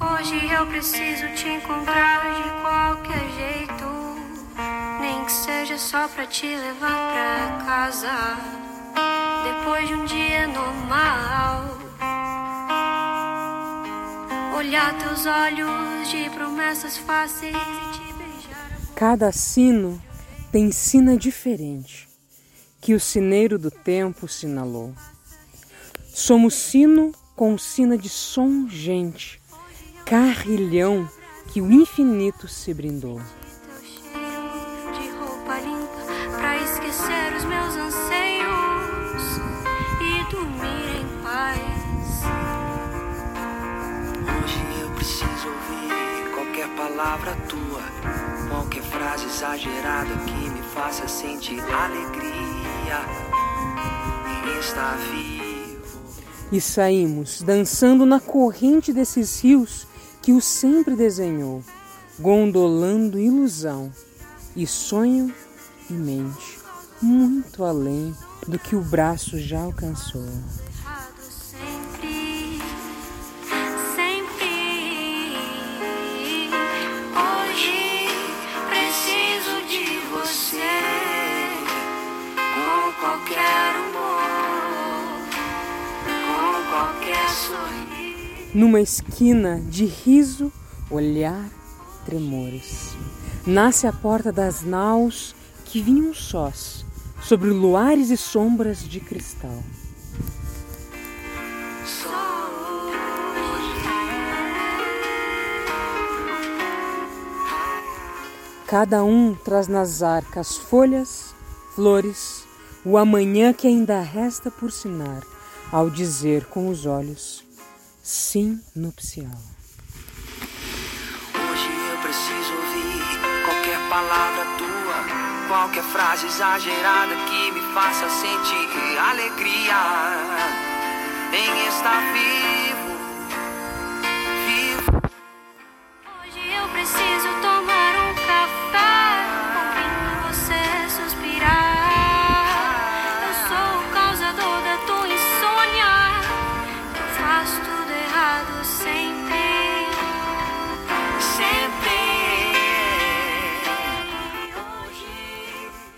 Hoje eu preciso te encontrar de qualquer jeito. Nem que seja só pra te levar pra casa. Depois de um dia normal. Olhar teus olhos de promessas fáceis e te beijar. Cada sino tem sina diferente, que o sineiro do tempo sinalou. Somos sino com sina de som gente, carrilhão que o infinito se brindou. Teu cheiro de roupa limpa pra esquecer os meus anseios e dormir em paz. Hoje eu preciso ouvir qualquer palavra tua, qualquer frase exagerada que me faça sentir alegria em estar vivo. E saímos dançando na corrente desses rios que o sempre desenhou, gondolando ilusão e sonho e mente, muito além do que o braço já alcançou. Qualquer humor, com qualquer sorriso. Numa esquina de riso, olhar, tremores. Nasce a porta das naus que vinham sós, sobre luares e sombras de cristal. Cada um traz nas arcas folhas, flores, o amanhã que ainda resta por sinar, ao dizer com os olhos, sim nupcial. Hoje eu preciso ouvir qualquer palavra tua, qualquer frase exagerada que me faça sentir alegria em estar vivo, vivo. Hoje eu preciso